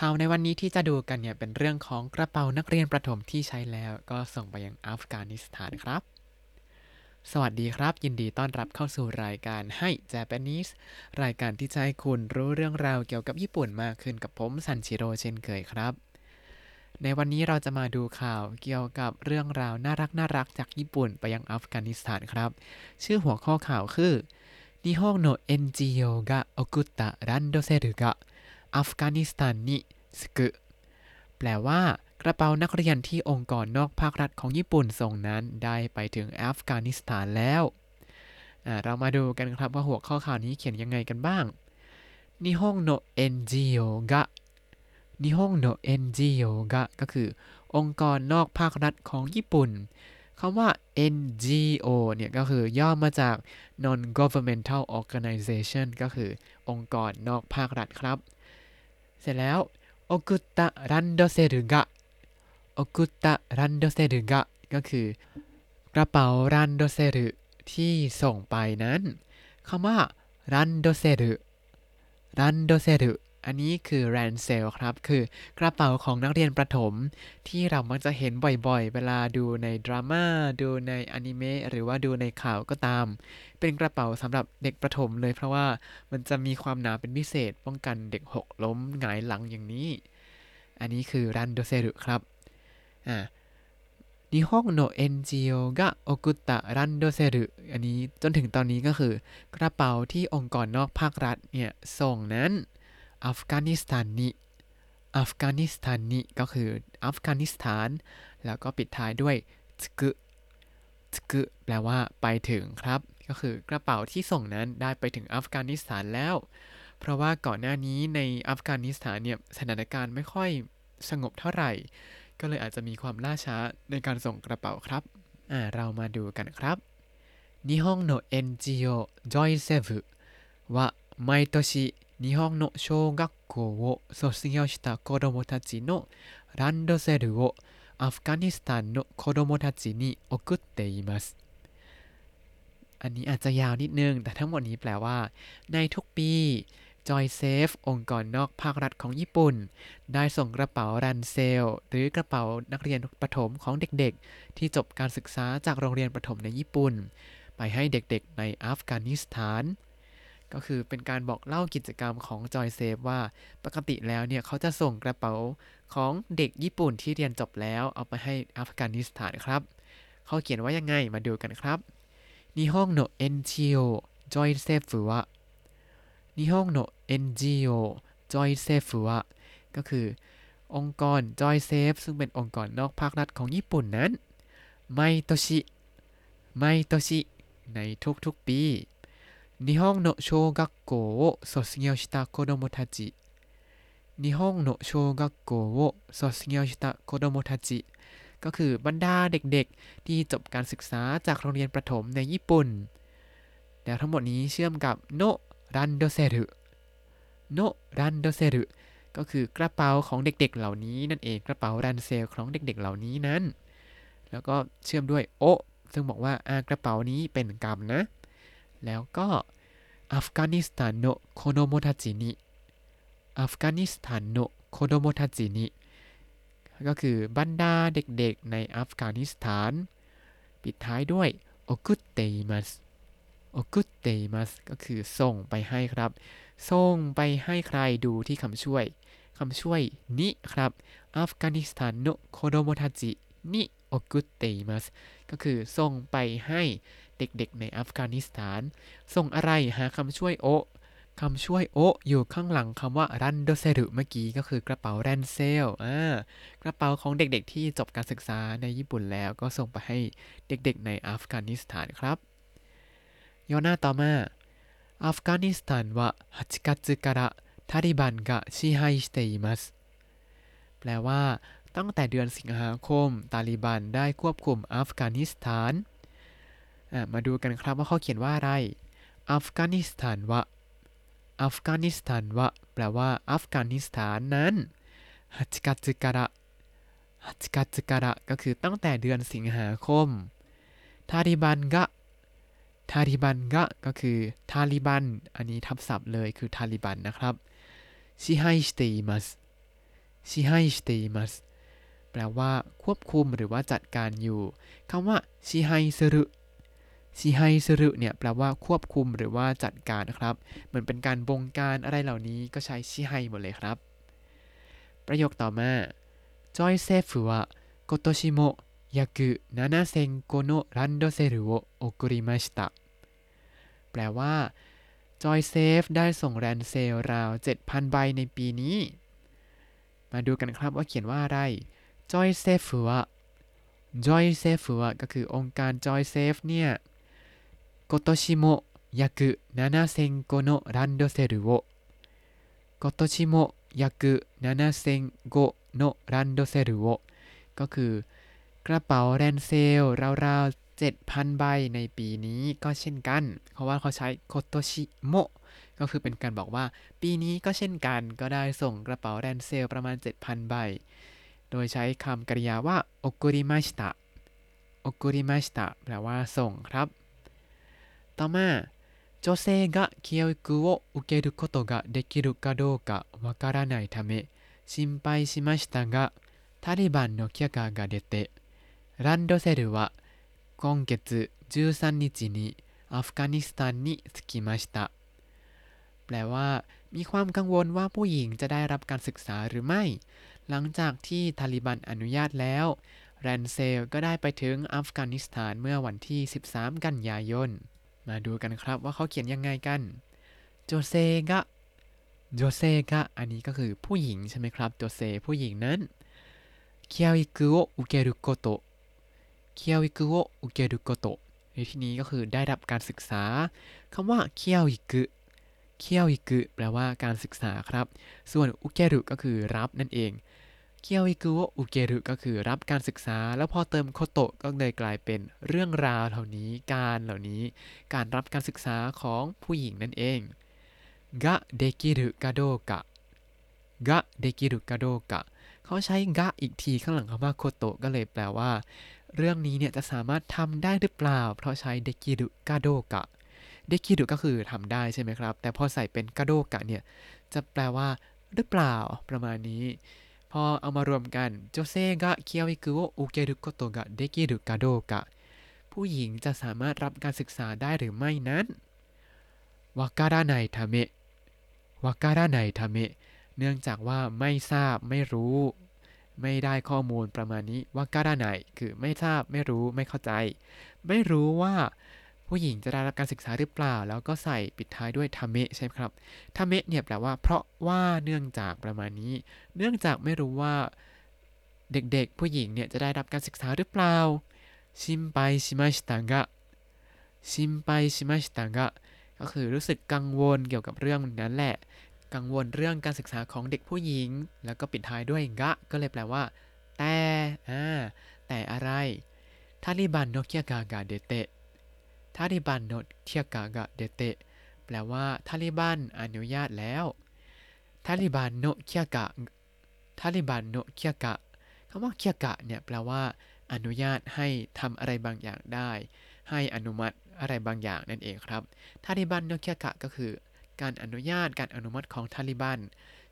ข่าวในวันนี้ที่จะดูกันเนี่ยเป็นเรื่องของกระเป๋านักเรียนประถมที่ใช้แล้วก็ส่งไปยังอัฟกานิสถานครับ สวัสดีครับ ยินดีต้อนรับเข้าสู่รายการให้ Japanese รายการที่จะให้คุณรู้เรื่องราวเกี่ยวกับญี่ปุ่นมากขึ้นกับผมซันชิโร่เช่นเคยครับ ในวันนี้เราจะมาดูข่าวเกี่ยวกับเรื่องราวน่ารักน่ารักจากญี่ปุ่นไปยังอัฟกานิสถานครับ ชื่อหัวข้อข่าวคือ日本のNGOกะโอกุตะรันโดเซ อัฟกานิสถานนิสกุแปลว่ากระเป๋านักเรียนที่องค์กรนอกภาครัฐของญี่ปุ่นส่งนั้นได้ไปถึงอัฟกานิสถานแล้ว เรามาดูกันครับว่าหัวข้อข่าวนี้เขียนยังไงกันบ้างนิฮงโนเอ็นจิโอกะนิฮงโนเอ็นจิโอกะก็คือ องค์กรนอกภาครัฐของญี่ปุ่นคำว่า NGO เนี่ยก็คือย่อมาจาก non governmental organization ก็คือองค์กรนอกภาครัฐครับ เสร็จแล้วโอกุตะรันโดเซรุกะโอกุตะรันโดเซรุกะก็คือกระเป๋ารันโดเซรุที่ส่งไปนั้นคำว่ารันโดเซรุรันโดเซรุ อันนี้คือ ransel ครับ คือกระเป๋าของนักเรียนประถม ที่เรามักจะเห็นบ่อยๆ เวลาดูในดราม่าดูในอนิเมะหรือว่าดูในข่าวก็ตาม เป็นกระเป๋าสำหรับเด็กประถมเลยเพราะว่ามันจะมีความหนาเป็นพิเศษ ป้องกันเด็กหกล้มหงายหลังอย่างนี้ อันนี้คือรันโดเซรุครับอ่านิฮงโนเอ็นจิโอกะโอกุตะรันโดเซรุอันนี้จนถึงตอนนี้ก็คือ กระเป๋าที่องค์กรนอกภาครัฐเนี่ยส่งนั้น อัฟกานิสถานนี้อัฟกานิสถานนี้ก็คืออัฟกานิสถาน แล้วก็ปิดท้ายด้วยทกุทกุแปลว่าไปถึงครับ ก็คือกระเป๋าที่ส่งนั้นได้ไปถึงอัฟกานิสถานแล้ว เพราะว่าก่อนหน้านี้ในอัฟกานิสถานเนี่ยสถานการณ์ไม่ค่อยสงบเท่าไหร่ ก็เลยอาจจะมีความล่าช้าในการส่งกระเป๋าครับ อ่าเรามาดูกันครับ日本の NGO ジョイセブは毎年 日本の小学校を卒業した子どもたちのランドセルをアフガニスタンの子どもたちに送っています อันนี้อาจจะยาวนิดนึง แต่ทั้งหมดนี้แปลว่า ในทุกปี Joy Safe องค์กรนอกภาครัฐของญี่ปุ่น ได้ส่งกระเป๋ารันเซล หรือกระเป๋านักเรียนประถมของเด็กๆ ที่จบการศึกษาจากโรงเรียนประถมในญี่ปุ่น ไปให้เด็กๆ ในอัฟกานิสถาน ก็คือเป็นการบอกเล่ากิจกรรมของจอยเซฟว่าปกติแล้วเนี่ยเขาจะส่งกระเป๋าของเด็กญี่ปุ่นที่เรียนจบแล้วเอาไปให้อัฟกานิสถานครับ เขาเขียนว่ายังไงมาดูกันครับ日本のNGOジョイセフは 日本のNGOジョイセフは ก็คือ องค์กรจอยเซฟซึ่งเป็นองค์กรนอกภาครัฐของญี่ปุ่นนั้นไมโตชิไมโตชิในทุกๆปี 日本の小学校を卒業した子どもたち日本の小学校を卒業した子どもたちก็คือบรรดาเด็กๆ ที่จบการศึกษาจากโรงเรียนประถมในญี่ปุ่น แล้วทั้งหมดนี้เชื่อมกับโนรันโดเซรุโนรันโดเซรุก็คือกระเป๋าของเด็กๆ เหล่านี้นั่นเอง กระเป๋ารันเซลของเด็กๆ เหล่านี้นั้น แล้วก็เชื่อมด้วยโอซึ่งบอกว่ากระเป๋านี้เป็นกรรมนะ แล้วก็アフガニスタンの子どもたちに アフガニスタンの子どもたちに ก็คือบรรดาเด็กๆในอัฟกานิสถาน ปิดท้ายด้วย送ってます 送ってます ก็คือส่งไปให้ครับ ส่งไปให้ใครดูที่คำช่วยคำช่วย に ครับ アフガニスタンの子どもたちに送っています ก็คือส่งไปให้ เด็กๆ ในอัฟกานิสถาน ส่งอะไรหาคำช่วย を คำช่วย を อยู่ข้างหลังคำว่า ランドセル เมื่อกี้ก็คือกระเป๋าแรนเซลกระเป๋าของเด็กๆ ที่จบการศึกษาในญี่ปุ่นแล้วก็ส่งไปให้เด็กๆ ในอัฟกานิสถานครับย่อหน้าต่อมาアフガニスタンは8月からタリバンが支配しています แปลว่าตั้งแต่เดือนสิงหาคม ตาลิบันได้ควบคุมอัฟกานิสถาน มาดูกันครับว่าเขาเขียนว่าอะไร アフガニスタンは アフガニスタンは แปลว่า อัฟกานิสถานนั้นฮัจกัจกะระฮัจกัจกะระก็คือตั้งแต่เดือนสิงหาคม ทาริบันกะ ทาริบันกะก็คือ ทาริบัน อันนี้ทับศัพท์เลยคือทาริบันนะครับชิไฮสเตมัสชิไฮสเตมัสแปลว่าควบคุมหรือว่าจัดการอยู่คำว่าชิไฮสรุ ชิไฮสรุเนี่ยแปลว่าควบคุมหรือว่าจัดการนะครับ เหมือนเป็นการบงการอะไรเหล่านี้ก็ใช้ชิไฮหมดเลยครับ ประโยคต่อมาจอยเซฟว่า今年も約7,000โのランドセルを送りましたแปลว่า Joy Safe ได้ส่งแรนเซลราว 7,000 ใบในปีนี้ มาดูกันครับว่าเขียนว่าอะไร Joy Safe วะจอยเซฟวะก็คือองค์การ Joy Safe เนี่ย 今年も約7000個のランドセルを今年も約7000個のランドセルをก็คือกระเป๋าแรนเซลราว7,000 ใบในปีนี้ก็เช่นกัน เพราะว่าเขาใช้โคโตชิโมก็คือเป็นการบอกว่า ปีนี้ก็เช่นกัน ก็ได้ส่งกระเป๋าแรนเซลประมาณ 7,000 ใบ โดยใช้คำกริยาว่าโอกุริมาชิตะโอกุริมาชิตะแปลว่าส่งครับ ต่อมา女性が教育を受けることができるかどうかわからないため心配しましたがタリバンの許可が出てランドセルは今月13日にアフガニスタンに着きましたแปลว่า มีความกังวลว่าผู้หญิงจะได้รับการศึกษาหรือไม่ หลังจากที่ทาลิบันอนุญาตแล้ว แรนเซลก็ได้ไปถึงอัฟกานิสถานเมื่อวันที่ 13 กันยายน มาดูกันครับว่าเขาเขียนยังไงกัน 女性が 女性が อันนี้ก็คือผู้หญิงใช่ไหมครับ 女性 ผู้หญิงนั้น 教育を受けること 教育を受けること ในที่นี้ก็คือได้รับการศึกษาคำว่า 教育 教育 แปลว่าการศึกษาครับ ส่วนอุเกรุก็คือรับนั่นเอง เคียวอิกุโออุเกรุก็คือรับการศึกษา แล้วพอเติมโคโตะก็เลยกลายเป็นเรื่องราวเหล่านี้ การเหล่านี้ การรับการศึกษาของผู้หญิงนั่นเองกะเดกิรุกาโดกะกะเดกิรุกาโดกะเขาใช้กะอีกทีข้างหลังคำว่าโคโตะก็เลยแปลว่า เรื่องนี้เนี่ยจะสามารถทำได้หรือเปล่า เพราะใช้เดกิรุกาโดกะเดกิรุก็คือทำได้ใช่ไหมครับ แต่พอใส่เป็นกาโดกะเนี่ยจะแปลว่าหรือเปล่าประมาณนี้ พอเอามารวมกันโจเซ่กะเคียวอิกุโออุเกรุโกโตกะเดกิรุกาโดกะ ผู้หญิงจะสามารถรับการศึกษาได้หรือไม่นั้นวาการาไนทาเมะวาการาไนทาเมะเนื่องจากว่าไม่ทราบไม่รู้ ไม่ได้ข้อมูลประมาณนี้ว่าการาไหนคือไม่ทราบไม่รู้ไม่เข้าใจ ไม่รู้ว่า ผู้หญิงจะได้รับการศึกษาหรือเปล่า แล้วก็ใส่ปิดท้ายด้วยทาเมะใช่ไหมครับทาเมะเนี่ยแปลว่า เพราะว่าเนื่องจากประมาณนี้ เนื่องจากไม่รู้ว่าเด็กๆ ผู้หญิงเนี่ยจะได้รับการศึกษาหรือเปล่าชิมไปชิมาชิตางกะชิมไปชิมาชิตางกะก็คือรู้สึกกังวลเกี่ยวกับเรื่องนั้นแหละ กังวลเรื่องการศึกษาของเด็กผู้หญิง แล้วก็ปิดท้ายด้วยกะ ก็เลยแปลว่า แต่อ่าแต่อะไร タリバンの許可が出て タリバンの許可が出て แปลว่าทาลิบันอนุญาตแล้ว タリバンの許可 タリバンの許可 คำว่า 許可 เนี่ยแปลว่า อนุญาตให้ทำอะไรบางอย่างได้ ให้อนุมัติอะไรบางอย่างนั่นเองครับ タリバンの許可 ก็คือ การอนุญาตการอนุมัติของทาลิบัน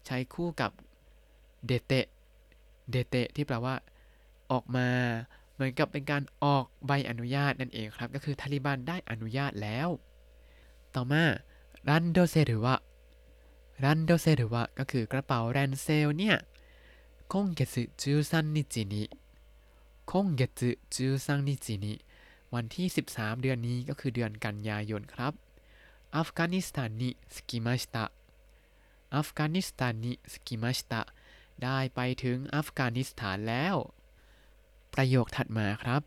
ใช้คู่กับเดเตเดเตที่แปลว่า ออกมา เหมือนกับเป็นการออกใบอนุญาตนั่นเองครับ ก็คือทาลิบันได้อนุญาตแล้ว ต่อมา ランドセルは ランドセルは ก็คือกระเป๋าแรนเซลเนี่ย 今月十三日に 今月十三日に วันที่ 13 เดือนนี้ก็คือเดือนกันยายนครับアフガニスタンに着きました アフガニスタンに着きました ได้ไปถึงอัฟกานิสถานแล้ว ประโยคถัดมาครับ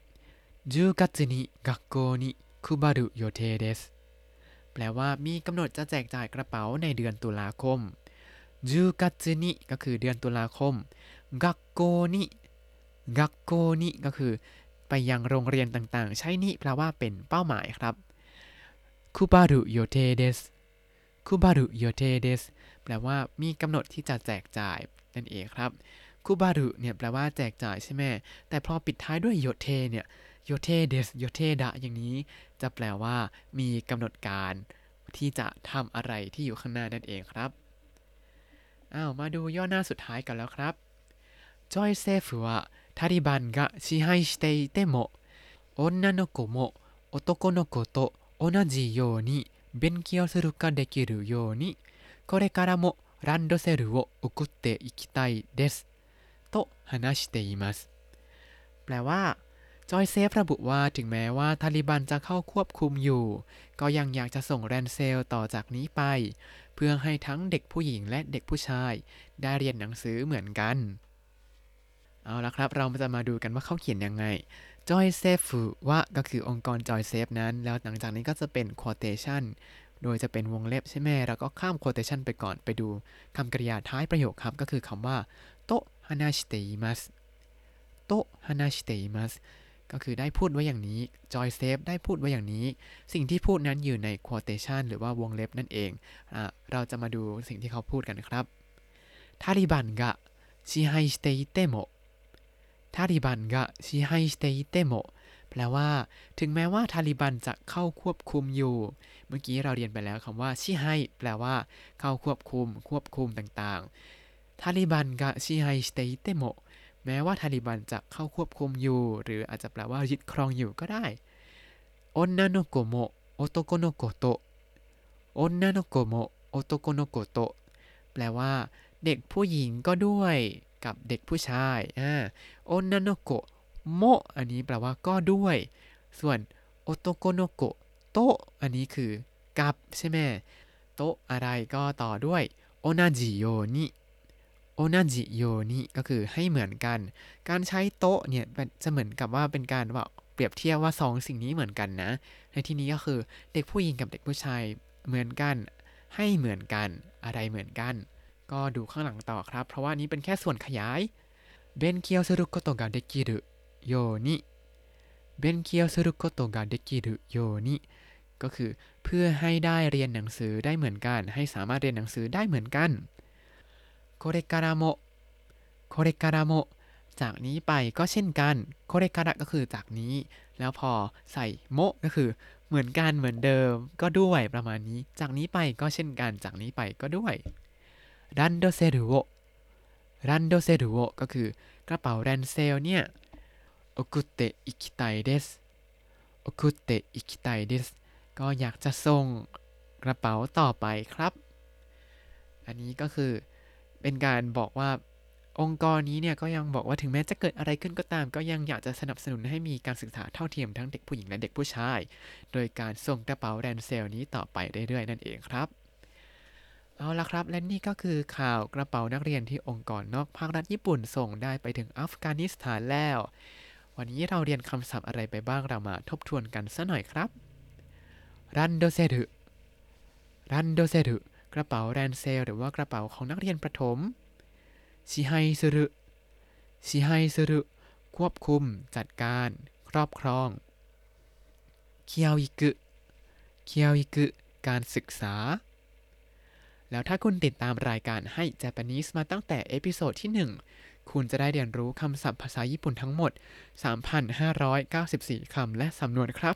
10月に学校に配る予定ですแปลว่ามีกำหนดจะแจกจ่ายกระเป๋าในเดือนตุลาคม10月にก็คือเดือนตุลาคม学校に学校にก็คือ ไปยังโรงเรียนต่างๆ ใช้นี้แปลว่าเป็นเป้าหมายครับคุบารุโยเทเดสคุบารุโยเทเดสแปลว่ามีกำหนดที่จะแจกจ่ายนั่นเองครับ คุบารุเนี่ยแปลว่าแจกจ่ายใช่ไหมแต่พอปิดท้ายด้วยโยเทเนี่ยโยเทเดสโยเทดะอย่างนี้ จะแปลว่ามีกำหนดการที่จะทำอะไรที่อยู่ข้างหน้านั่นเองครับอ้าวมาดูย่อหน้าสุดท้ายกันแล้วครับ ジョイ政府はタリバンが支配していても女の子も男の子と同じように勉強するかできるようにこれからもランドセルを送っていきたいです โตฮานาชิแปลว่า จอยเซฟระบุว่าถึงแม้ว่าทาลิบันจะเข้าควบคุมอยู่ ก็ยังอยากจะส่งแรนเซลต่อจากนี้ไป เพื่อให้ทั้งเด็กผู้หญิงและเด็กผู้ชาย ได้เรียนหนังสือเหมือนกัน เอาละครับ เราจะมาดูกันว่าเขาเขียนยังไงจอยเซฟว่าก็คือองค์กรจอยเซฟนั้น แล้วหลังจากนี้ก็จะเป็น quotation โดยจะเป็นวงเล็บใช่ไหมแล้วก็ข้าม quotation ไปก่อนไปดูคำกริยาท้ายประโยคครับ ก็คือคำว่า โต๊ะ ฮานาชิเตอิมัสโตฮานาชิเตอิมัสก็คือได้พูดไว้อย่างนี้ Joy Safe ได้พูดไว้อย่างนี้ สิ่งที่พูดนั้นอยู่ใน quotation หรือว่าวงเล็บนั่นเองอเราจะมาดูสิ่งที่เขาพูดกันครับทาริบันกะ支配していてもทาลิบันกะชิไฮสเตเตโมแปลว่า ถึงแม้ว่าทาลิบันจะเข้าควบคุมอยู่ เมื่อกี้เราเรียนไปแล้วคำว่าชิไฮแปลว่า เข้าควบคุม ควบคุมต่างๆ タリバンが支配していても แม้ว่าทาลิบันจะเข้าควบคุมอยู่ หรืออาจจะแปลว่ายึดครองอยู่ก็ได้ 女の子も男の子と 女の子も男の子と แปลว่า เด็กผู้หญิงก็ด้วยกับเด็กผู้ชายอ่า 女の子も อันนี้แปลว่าก็ด้วย ส่วน 男の子と อันนี้คือกับใช่ไหม と อะไรก็ต่อด้วย 同じように 同じように ก็คือให้เหมือนกัน การใช้ と เนี่ยจะเหมือนกับว่าเป็นการว่าเปรียบเทียบว่าสองสิ่งนี้เหมือนกันนะ ในที่นี้ก็คือเด็กผู้หญิงกับเด็กผู้ชายเหมือนกัน ให้เหมือนกัน อะไรเหมือนกัน ก็ดูข้างหลังต่อครับ เพราะว่านี้เป็นแค่ส่วนขยายเบนเคียวซึรุโกโตกาเดกิรุโยนิเบนเคียวซึรุโกโตกาเดกิรุโยนิก็คือเพื่อให้ได้เรียนหนังสือได้เหมือนกัน ให้สามารถเรียนหนังสือได้เหมือนกัน これからもこれからもจากนี้ไปก็เช่นกันโคเรคาระก็คือจากนี้ แล้วพอใส่โมก็คือเหมือนกันเหมือนเดิม ก็ด้วยประมาณนี้ จากนี้ไปก็เช่นกัน จากนี้ไปก็ด้วยรันโดเซรุโอรันโดเซรุโอก็คือกระเป๋าแรนเซลเนี่ยโอคุเตะอิคิไตเดสโอคุเตะอิคิไตเดสก็อยากจะส่งกระเป๋าต่อไปครับ อันนี้ก็คือ เป็นการบอกว่าองค์กรนี้เนี่ยก็ยังบอกว่าถึงแม้จะเกิดอะไรขึ้นก็ตาม ก็ยังอยากจะสนับสนุนให้มีการศึกษาเท่าเทียมทั้งเด็กผู้หญิงและเด็กผู้ชาย โดยการส่งกระเป๋าแรนเซลนี้ต่อไปเรื่อยๆ นั่นเองครับ เอาละครับ และนี่ก็คือข่าวกระเป๋านักเรียนที่องค์กรนอกภาครัฐญี่ปุ่นส่งได้ไปถึงอัฟกานิสถานแล้ว วันนี้เราเรียนคำศัพท์อะไรไปบ้างเรามาทบทวนกันสัหน่อยครับランドセル ランドセル กระเป๋าแรนเซล หรือว่ากระเป๋าของนักเรียนประถม 支配する 支配する ควบคุม จัดการ ครอบครอง เคียวอิกุ เคียวอิกุ การศึกษา แล้วถ้าคุณติดตามรายการให้ Japanese มาตั้งแต่เอพิโซดที่ 1 คุณจะได้เรียนรู้คำศัพท์ภาษาญี่ปุ่นทั้งหมด 3,594 คำและสำนวนครับ